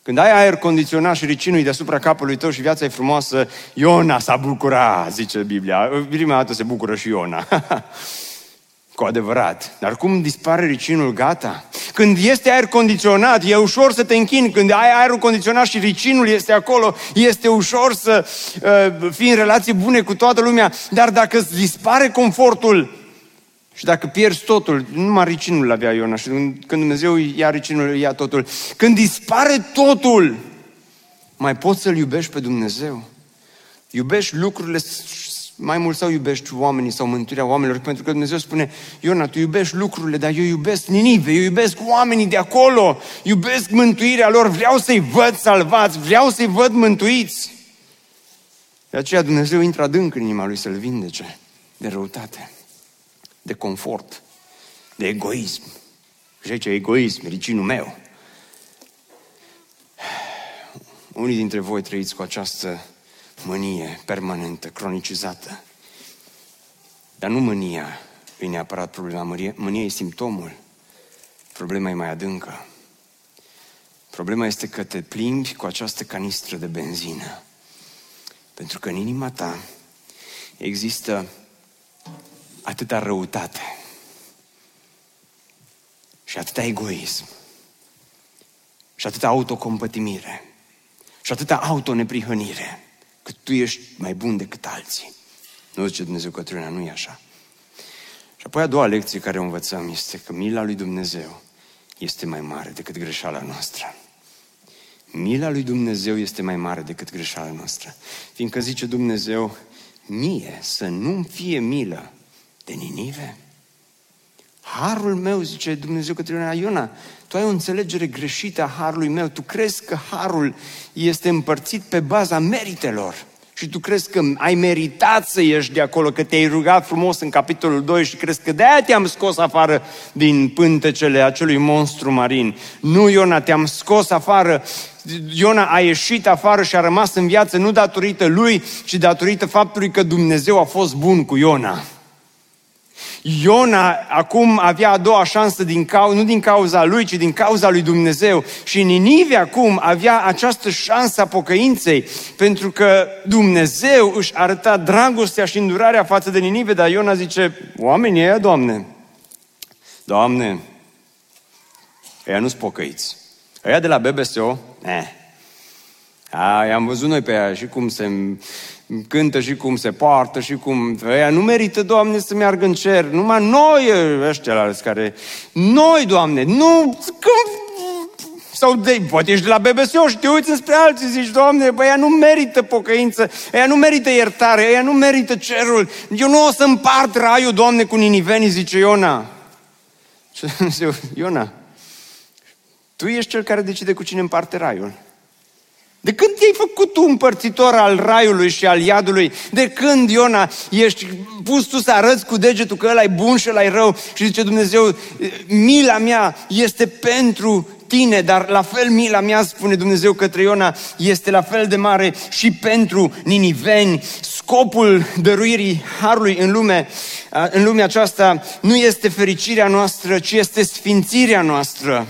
Când ai aer condiționat și ricinul deasupra capului tău și viața e frumoasă, Iona s-a bucurat, zice Biblia. Prima dată se bucură și Iona. Cu adevărat. Dar cum dispare ricinul, gata. Când este aer condiționat, e ușor să te închini. Când ai aerul condiționat și ricinul este acolo, este ușor să uh, fii în relații bune cu toată lumea. Dar dacă îți dispare confortul, și dacă pierzi totul, numai ricinul avea Iona și când Dumnezeu ia ricinul, ia totul. Când dispare totul, mai poți să-L iubești pe Dumnezeu? Iubești lucrurile mai mult sau iubești oamenii sau mântuirea oamenilor? Pentru că Dumnezeu spune, Iona, tu iubești lucrurile, dar eu iubesc Ninive, eu iubesc oamenii de acolo, iubesc mântuirea lor, vreau să-i văd salvați, vreau să-i văd mântuiți. De aceea Dumnezeu intră adânc în inima lui să-l vindece de răutate de confort, de egoism. Și aici egoism, ricinul meu. Unii dintre voi trăiți cu această mânie permanentă, cronicizată. Dar nu mânia e neapărat problema. Mânia e simptomul. Problema e mai adâncă. Problema este că te plimbi cu această canistră de benzină. Pentru că în inima ta există atâta răutate și atâta egoism și atâta autocompătimire și atâta autoneprihănire că tu ești mai bun decât alții. Nu zice Dumnezeu Cătrina, nu e așa. Și apoi a doua lecție care o învățăm este că mila lui Dumnezeu este mai mare decât greșeala noastră. Mila lui Dumnezeu este mai mare decât greșeala noastră. Fiindcă zice Dumnezeu, mie să nu-mi fie milă de Ninive? Harul meu, zice Dumnezeu către Iona, Iona, tu ai o înțelegere greșită a harului meu. Tu crezi că harul este împărțit pe baza meritelor. Și tu crezi că ai meritat să ieși de acolo, că te-ai rugat frumos în capitolul 2 și crezi că de-aia te-am scos afară din pântecele acelui monstru marin. Nu, Iona, te-am scos afară Iona a ieșit afară și a rămas în viață nu datorită lui, ci datorită faptului că Dumnezeu a fost bun cu Iona. Iona acum avea a doua șansă din cau- nu din cauza lui, ci din cauza lui Dumnezeu. Și Ninive acum avea această șansă a pocăinței, pentru că Dumnezeu își arăta dragostea și îndurarea față de Ninive, dar Iona zice, oamenii ăia, Doamne, Doamne, ăia nu-s pocăiți. Ăia de la BBSO, eh, a, am văzut noi pe ea și cum se cântă și cum se poartă și cum... Ea nu merită, Doamne, să meargă în cer. Numai noi ăștia care... Noi, Doamne, nu... Cum... Sau de, poate ești de la BBSO și te uiți spre alții zici, Doamne, bă, ea nu merită pocăință, ea nu merită iertare, ea nu merită cerul. Eu nu o să împart raiul, Doamne, cu ninivenii, zice Iona. Și Iona, tu ești cel care decide cu cine împarte raiul. De când te-ai făcut tu împărțitor al raiului și al iadului? De când, Iona, ești pus tu să arăți cu degetul că ăla e bun și ăla e rău? Și zice Dumnezeu, mila mea este pentru tine, dar la fel mila mea, spune Dumnezeu către Iona, este la fel de mare și pentru niniveni. Scopul dăruirii harului în lume, în lumea aceasta nu este fericirea noastră, ci este sfințirea noastră.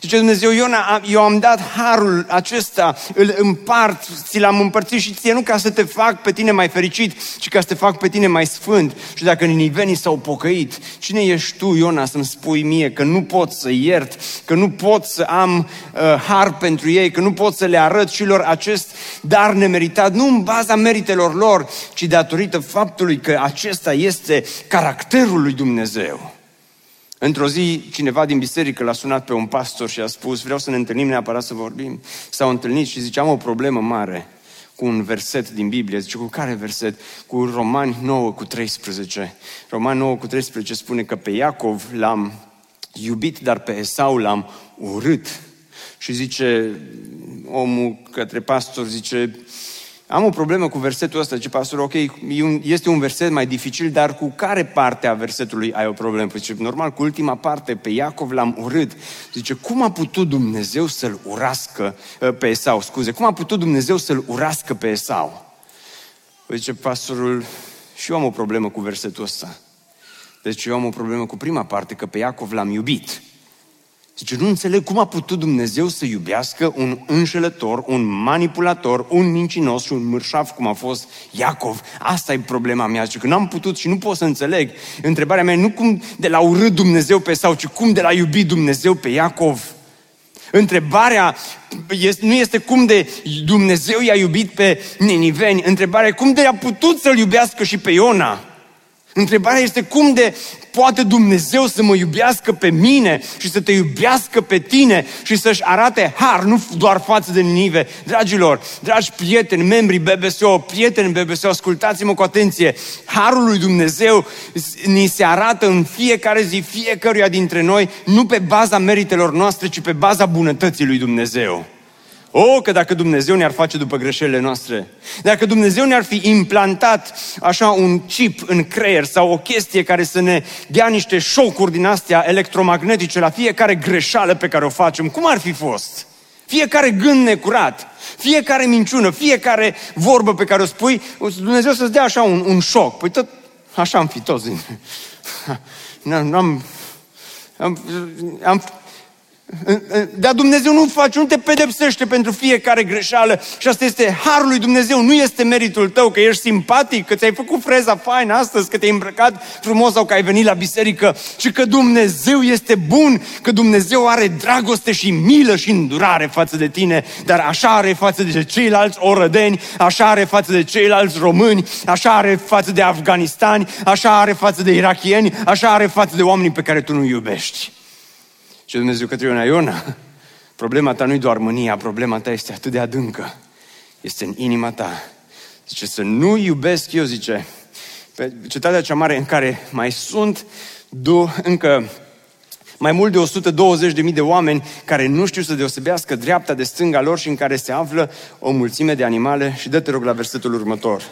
Zice Dumnezeu, Iona, eu am dat harul acesta, îl împart, ți l-am împărțit și ție nu ca să te fac pe tine mai fericit, ci ca să te fac pe tine mai sfânt. Și dacă ninivenii s-au pocăit, cine ești tu, Iona, să-mi spui mie că nu pot să iert, că nu pot să am uh, har pentru ei, că nu pot să le arăt și lor acest dar nemeritat, nu în baza meritelor lor, ci datorită faptului că acesta este caracterul lui Dumnezeu. Într-o zi, cineva din biserică l-a sunat pe un pastor și a spus, vreau să ne întâlnim neapărat să vorbim. S-au întâlnit și zice, am o problemă mare cu un verset din Biblie. Zice, cu care verset? Cu Romani 9 cu 13. Romani 9 cu 13 spune că pe Iacov l-am iubit, dar pe Esau l-am urât. Și zice omul către pastor, zice, am o problemă cu versetul ăsta, ce pastor, ok, este un verset mai dificil, dar cu care parte a versetului ai o problemă? Zice, normal, cu ultima parte, pe Iacov l-am urât. Zice, cum a putut Dumnezeu să-l urască ă, pe Esau? Scuze, cum a putut Dumnezeu să-l urască pe Esau? Păi zice pastorul, și eu am o problemă cu versetul ăsta. Deci eu am o problemă cu prima parte, că pe Iacov l-am iubit. Zice, nu înțeleg cum a putut Dumnezeu să iubească un înșelător, un manipulator, un mincinos și un mărșaf cum a fost Iacov. Asta e problema mea. Zice că n-am putut și nu pot să înțeleg. Întrebarea mea nu cum de la urât Dumnezeu pe sau, ci cum de la iubit Dumnezeu pe Iacov. Întrebarea este, nu este cum de Dumnezeu i-a iubit pe Niniveni, întrebarea e cum de a putut să-l iubească și pe Iona. Întrebarea este cum de poate Dumnezeu să mă iubească pe mine și să te iubească pe tine și să-și arate har, nu doar față de Ninive. Dragilor, dragi prieteni, membrii BBSO, prieteni BBSO, ascultați-mă cu atenție. Harul lui Dumnezeu ni se arată în fiecare zi, fiecăruia dintre noi, nu pe baza meritelor noastre, ci pe baza bunătății lui Dumnezeu. O, oh, că dacă Dumnezeu ne-ar face după greșelile noastre, dacă Dumnezeu ne-ar fi implantat așa un chip în creier sau o chestie care să ne dea niște șocuri din astea electromagnetice la fiecare greșeală pe care o facem, cum ar fi fost? Fiecare gând necurat, fiecare minciună, fiecare vorbă pe care o spui, Dumnezeu să-ți dea așa un, un șoc. Păi tot așa am fi toți. Am, am, am, am dar Dumnezeu nu face, nu te pedepsește pentru fiecare greșeală și asta este harul lui Dumnezeu, nu este meritul tău că ești simpatic, că ți-ai făcut freza faină astăzi, că te-ai îmbrăcat frumos sau că ai venit la biserică, ci că Dumnezeu este bun, că Dumnezeu are dragoste și milă și îndurare față de tine, dar așa are față de ceilalți orădeni, așa are față de ceilalți români, așa are față de afganistani, așa are față de irachieni, așa are față de oamenii pe care tu nu iubești. Și Dumnezeu către Iona, Iona, problema ta nu-i doar mânia, problema ta este atât de adâncă. Este în inima ta. Zice, să nu iubesc eu, zice, pe cetatea cea mare în care mai sunt do, încă mai mult de 120.000 de oameni care nu știu să deosebească dreapta de stânga lor și în care se află o mulțime de animale. Și dă-te rog la versetul următor.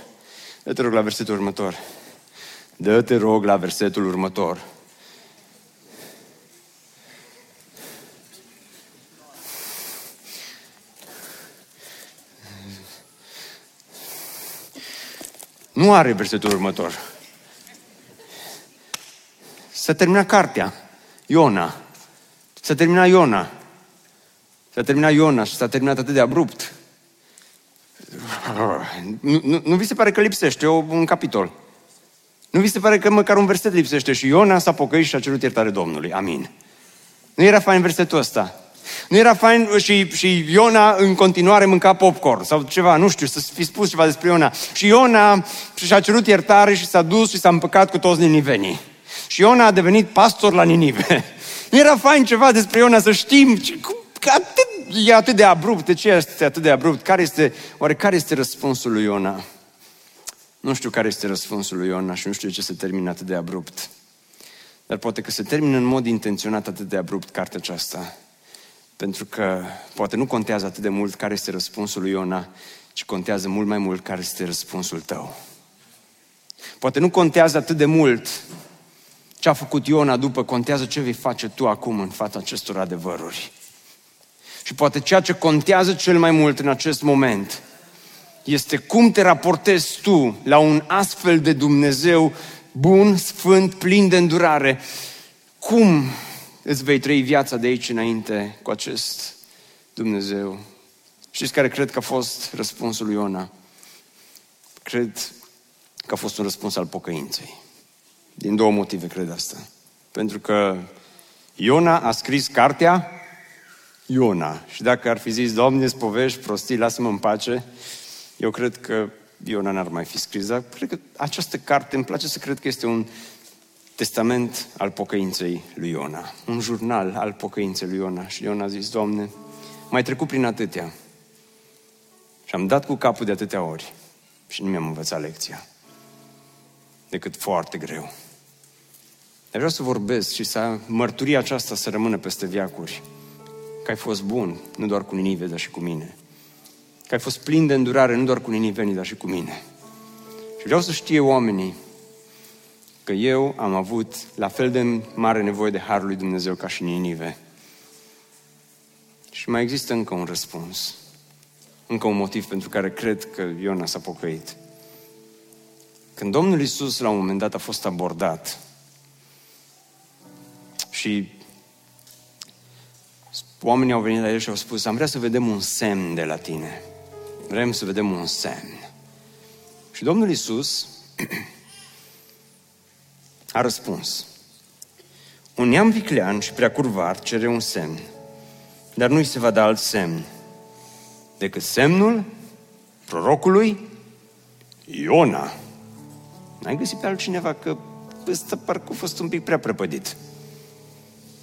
Dă-te rog la versetul următor. Dă-te rog la versetul următor. Nu are versetul următor. S-a terminat cartea. Iona. S-a terminat Iona. S-a terminat Iona și s-a terminat atât de abrupt. Nu, nu, nu vi se pare că lipsește un capitol? Nu vi se pare că măcar un verset lipsește și Iona s-a pocăit și a cerut iertare Domnului. Amin. Nu era fain versetul ăsta. Nu era fain și, și Iona în continuare mânca popcorn sau ceva, nu știu, să fi spus ceva despre Iona. Și Iona și-a cerut iertare și s-a dus și s-a împăcat cu toți ninivenii. Și Iona a devenit pastor la Ninive. Nu era fain ceva despre Iona să știm că atât, e atât de abrupt. De ce este atât de abrupt? Care este, oare care este răspunsul lui Iona? Nu știu care este răspunsul lui Iona și nu știu de ce se termină atât de abrupt. Dar poate că se termină în mod intenționat atât de abrupt cartea aceasta. Pentru că poate nu contează atât de mult care este răspunsul lui Iona, ci contează mult mai mult care este răspunsul tău. Poate nu contează atât de mult ce a făcut Iona după, contează ce vei face tu acum în fața acestor adevăruri. Și poate ceea ce contează cel mai mult în acest moment este cum te raportezi tu la un astfel de Dumnezeu bun, sfânt, plin de îndurare. Cum îți vei trăi viața de aici înainte cu acest Dumnezeu. Știți care cred că a fost răspunsul lui Iona? Cred că a fost un răspuns al pocăinței. Din două motive cred asta. Pentru că Iona a scris cartea Iona. Și dacă ar fi zis, Doamne, povești, prostii, lasă-mă în pace, eu cred că Iona n-ar mai fi scris. Dar cred că această carte, îmi place să cred că este un testament al pocăinței lui Iona. Un jurnal al pocăinței lui Iona. Și Iona a zis, Doamne, mai trecut prin atâtea. Și am dat cu capul de atâtea ori. Și nu mi-am învățat lecția. Decât foarte greu. Dar vreau să vorbesc și să mărturia aceasta să rămână peste viacuri. Că ai fost bun, nu doar cu Ninive, dar și cu mine. Că ai fost plin de îndurare, nu doar cu ninivenii, dar și cu mine. Și vreau să știe oamenii că eu am avut la fel de mare nevoie de Harul lui Dumnezeu ca și Ninive. Și mai există încă un răspuns. Încă un motiv pentru care cred că Iona s-a pocăit. Când Domnul Isus la un moment dat a fost abordat și oamenii au venit la el și au spus, am vrea să vedem un semn de la tine. Vrem să vedem un semn. Și Domnul Isus a răspuns. Un neam viclean și prea curvar cere un semn, dar nu-i se va da alt semn decât semnul prorocului Iona. N-ai găsit pe altcineva că ăsta parcă a fost un pic prea prăpădit.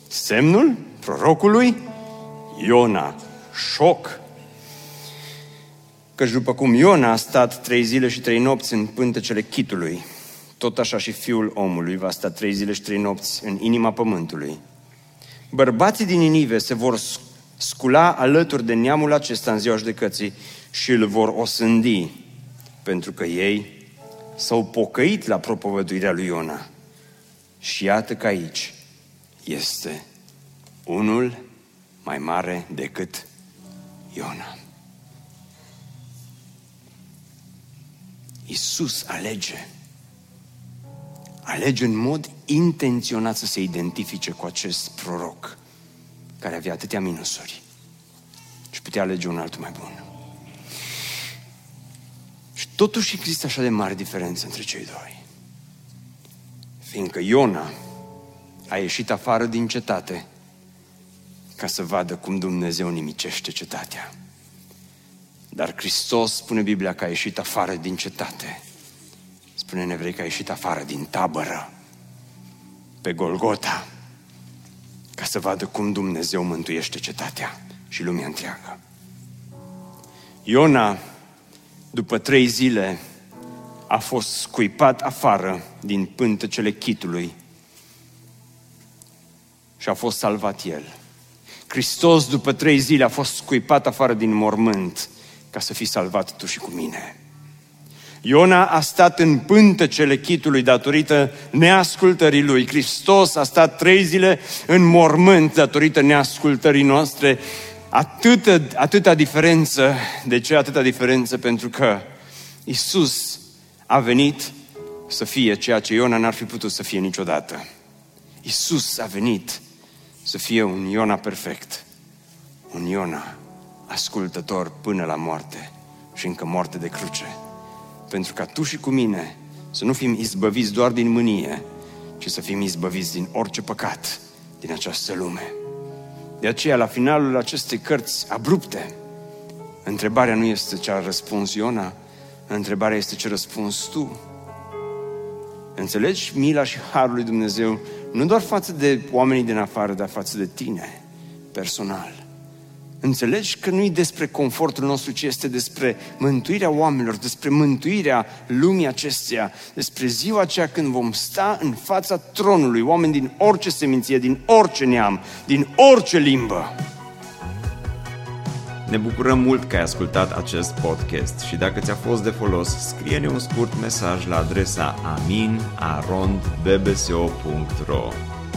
Semnul prorocului Iona. Șoc. Căci după cum Iona a stat trei zile și trei nopți în pântecele chitului, tot așa și fiul omului va sta trei zile și trei nopți în inima pământului. Bărbații din Inive se vor scula alături de neamul acesta în ziua judecății și îl vor osândi, pentru că ei s-au pocăit la propovăduirea lui Iona. Și iată că aici este unul mai mare decât Iona. Isus alege. Alege în mod intenționat să se identifice cu acest proroc care avea atâtea minusuri și putea alege un altul mai bun. Și totuși există așa de mare diferență între cei doi. Fiindcă Iona a ieșit afară din cetate ca să vadă cum Dumnezeu nimicește cetatea. Dar Hristos, spune Biblia, că a ieșit afară din cetate. Spune în evrei că a ieșit afară din tabără, pe Golgota, ca să vadă cum Dumnezeu mântuiește cetatea și lumea întreagă. Iona, după trei zile, a fost scuipat afară din pântecele chitului și a fost salvat el. Hristos, după trei zile, a fost scuipat afară din mormânt ca să fii salvat tu și cu mine. Iona a stat în pântecele chitului datorită neascultării lui. Hristos a stat trei zile în mormânt datorită neascultării noastre. Atâta, atâta diferență. De ce atâta diferență? Pentru că Isus a venit să fie ceea ce Iona n-ar fi putut să fie niciodată. Isus a venit să fie un Iona perfect. Un Iona ascultător până la moarte și încă moarte de cruce. Pentru ca tu și cu mine să nu fim izbăviți doar din mânie, ci să fim izbăviți din orice păcat din această lume. De aceea, la finalul acestei cărți abrupte, întrebarea nu este ce a răspuns Iona, întrebarea este ce răspuns tu. Înțelegi mila și harul lui Dumnezeu nu doar față de oamenii din afară, dar față de tine, personal. Înțelegi că nu e despre confortul nostru, ci este despre mântuirea oamenilor, despre mântuirea lumii acesteia, despre ziua aceea când vom sta în fața tronului, oameni din orice seminție, din orice neam, din orice limbă. Ne bucurăm mult că ai ascultat acest podcast și dacă ți-a fost de folos, scrie-ne un scurt mesaj la adresa aminarondbbso.ro